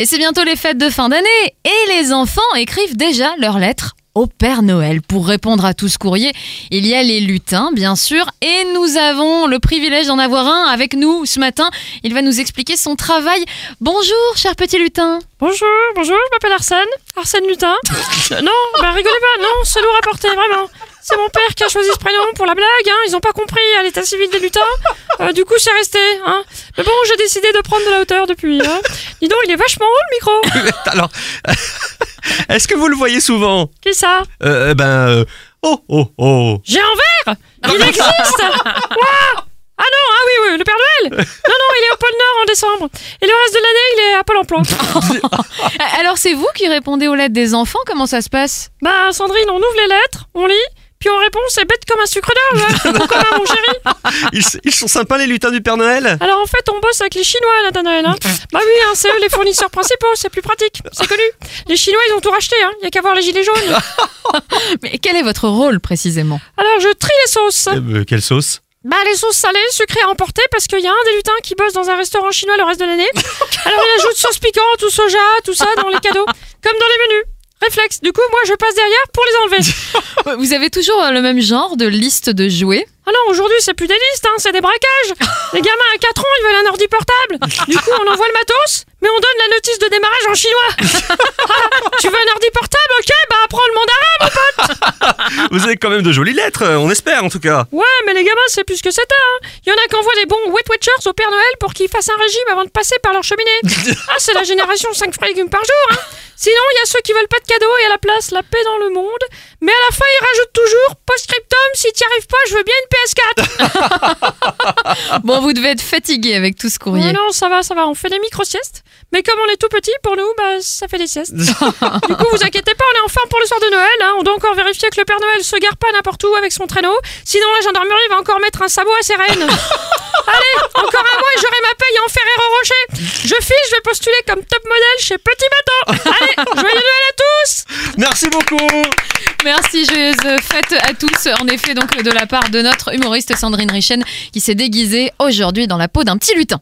Et c'est bientôt les fêtes de fin d'année et les enfants écrivent déjà leurs lettres au Père Noël. Pour répondre à tout ce courrier, il y a les lutins, bien sûr, et nous avons le privilège d'en avoir un avec nous ce matin. Il va nous expliquer son travail. Bonjour, cher petit lutin. Bonjour, bonjour, je m'appelle Arsène, Arsène Lutin. Euh, non, bah rigolez pas, non, c'est lourd à porter, vraiment. C'est mon père qui a choisi ce prénom pour la blague, hein. ils ont pas compris à l'état civil des lutins. Euh, du coup, c'est resté, hein. Mais bon, j'ai décidé de prendre de la hauteur depuis. Hein. Dis donc, il est vachement haut le micro. Alors, est-ce que vous le voyez souvent? Qui ça? Euh, Ben, euh, oh, oh, oh. J'ai un verre Il existe Waouh Ah non, ah oui, oui, le Père Noël Non, non, il est au pôle Nord en décembre. Et le reste de l'année, il est à Pôle emploi. Alors c'est vous qui répondez aux lettres des enfants? Comment ça se passe? Bah, Sandrine, on ouvre les lettres, on lit, puis on répond, c'est bête comme un sucre d'orge, hein. Ou comme un mon chéri. Ils, ils sont sympas les lutins du Père Noël Alors en fait, on bosse avec les Chinois à la Noël. Hein. Bah oui, hein, c'est eux les fournisseurs principaux, c'est plus pratique, c'est connu. Les Chinois, ils ont tout racheté, hein. y a qu'à voir les gilets jaunes. Mais quel est votre rôle précisément? Alors je trie les sauces. Eh ben, Quelle sauce? Bah les sauces salées, sucrées à emporter, parce qu'il y a un des lutins qui bosse dans un restaurant chinois le reste de l'année. Alors il ajoute sauce piquante ou soja, tout ça dans les cadeaux, comme dans les menus. Réflexe. Du coup, moi, je passe derrière pour les enlever. Vous avez toujours euh, le même genre de liste de jouets Ah non, aujourd'hui, c'est plus des listes, hein, c'est des braquages. Les gamins à 4 ans, ils veulent un ordi portable. Du coup, on envoie le matos, mais on donne la notice de démarrage en chinois. Ah, tu veux un ordi portable Ok, bah apprends le mandarin. Vous avez quand même de jolies lettres, euh, on espère en tout cas. Ouais, mais les gamins, c'est plus que c'était. Hein. Il y en a qui envoient des bons Wet Watchers au Père Noël pour qu'ils fassent un régime avant de passer par leur cheminée. Ah, c'est la génération 5 fruits et légumes par jour. Hein. Sinon, il y a ceux qui veulent pas de cadeaux et à la place la paix dans le monde. Mais à la fin, ils rajoutent toujours post-scriptum, si t'y arrives pas, je veux bien une PS4. Bon, vous devez être fatigué avec tout ce courrier. Ouais, non, ça va, ça va, on fait des micro-siestes. Mais comme on est tout petit, pour nous, bah, ça fait des siestes. du coup, vous inquiétez pas, on est en forme pour le soir de Noël. Hein. On doit encore vérifier que le Père Noël se gare pas n'importe où avec son traîneau. Sinon, la gendarmerie va encore mettre un sabot à ses reines. Allez, encore un mois et j'aurai ma paye en Ferrero Rocher. Je fiche, je vais postuler comme top modèle chez Petit Bateau. Allez, joyeux Noël à tous Merci beaucoup Merci, joyeuse fête à tous. En effet, donc de la part de notre humoriste Sandrine Richen qui s'est déguisée aujourd'hui dans la peau d'un petit lutin.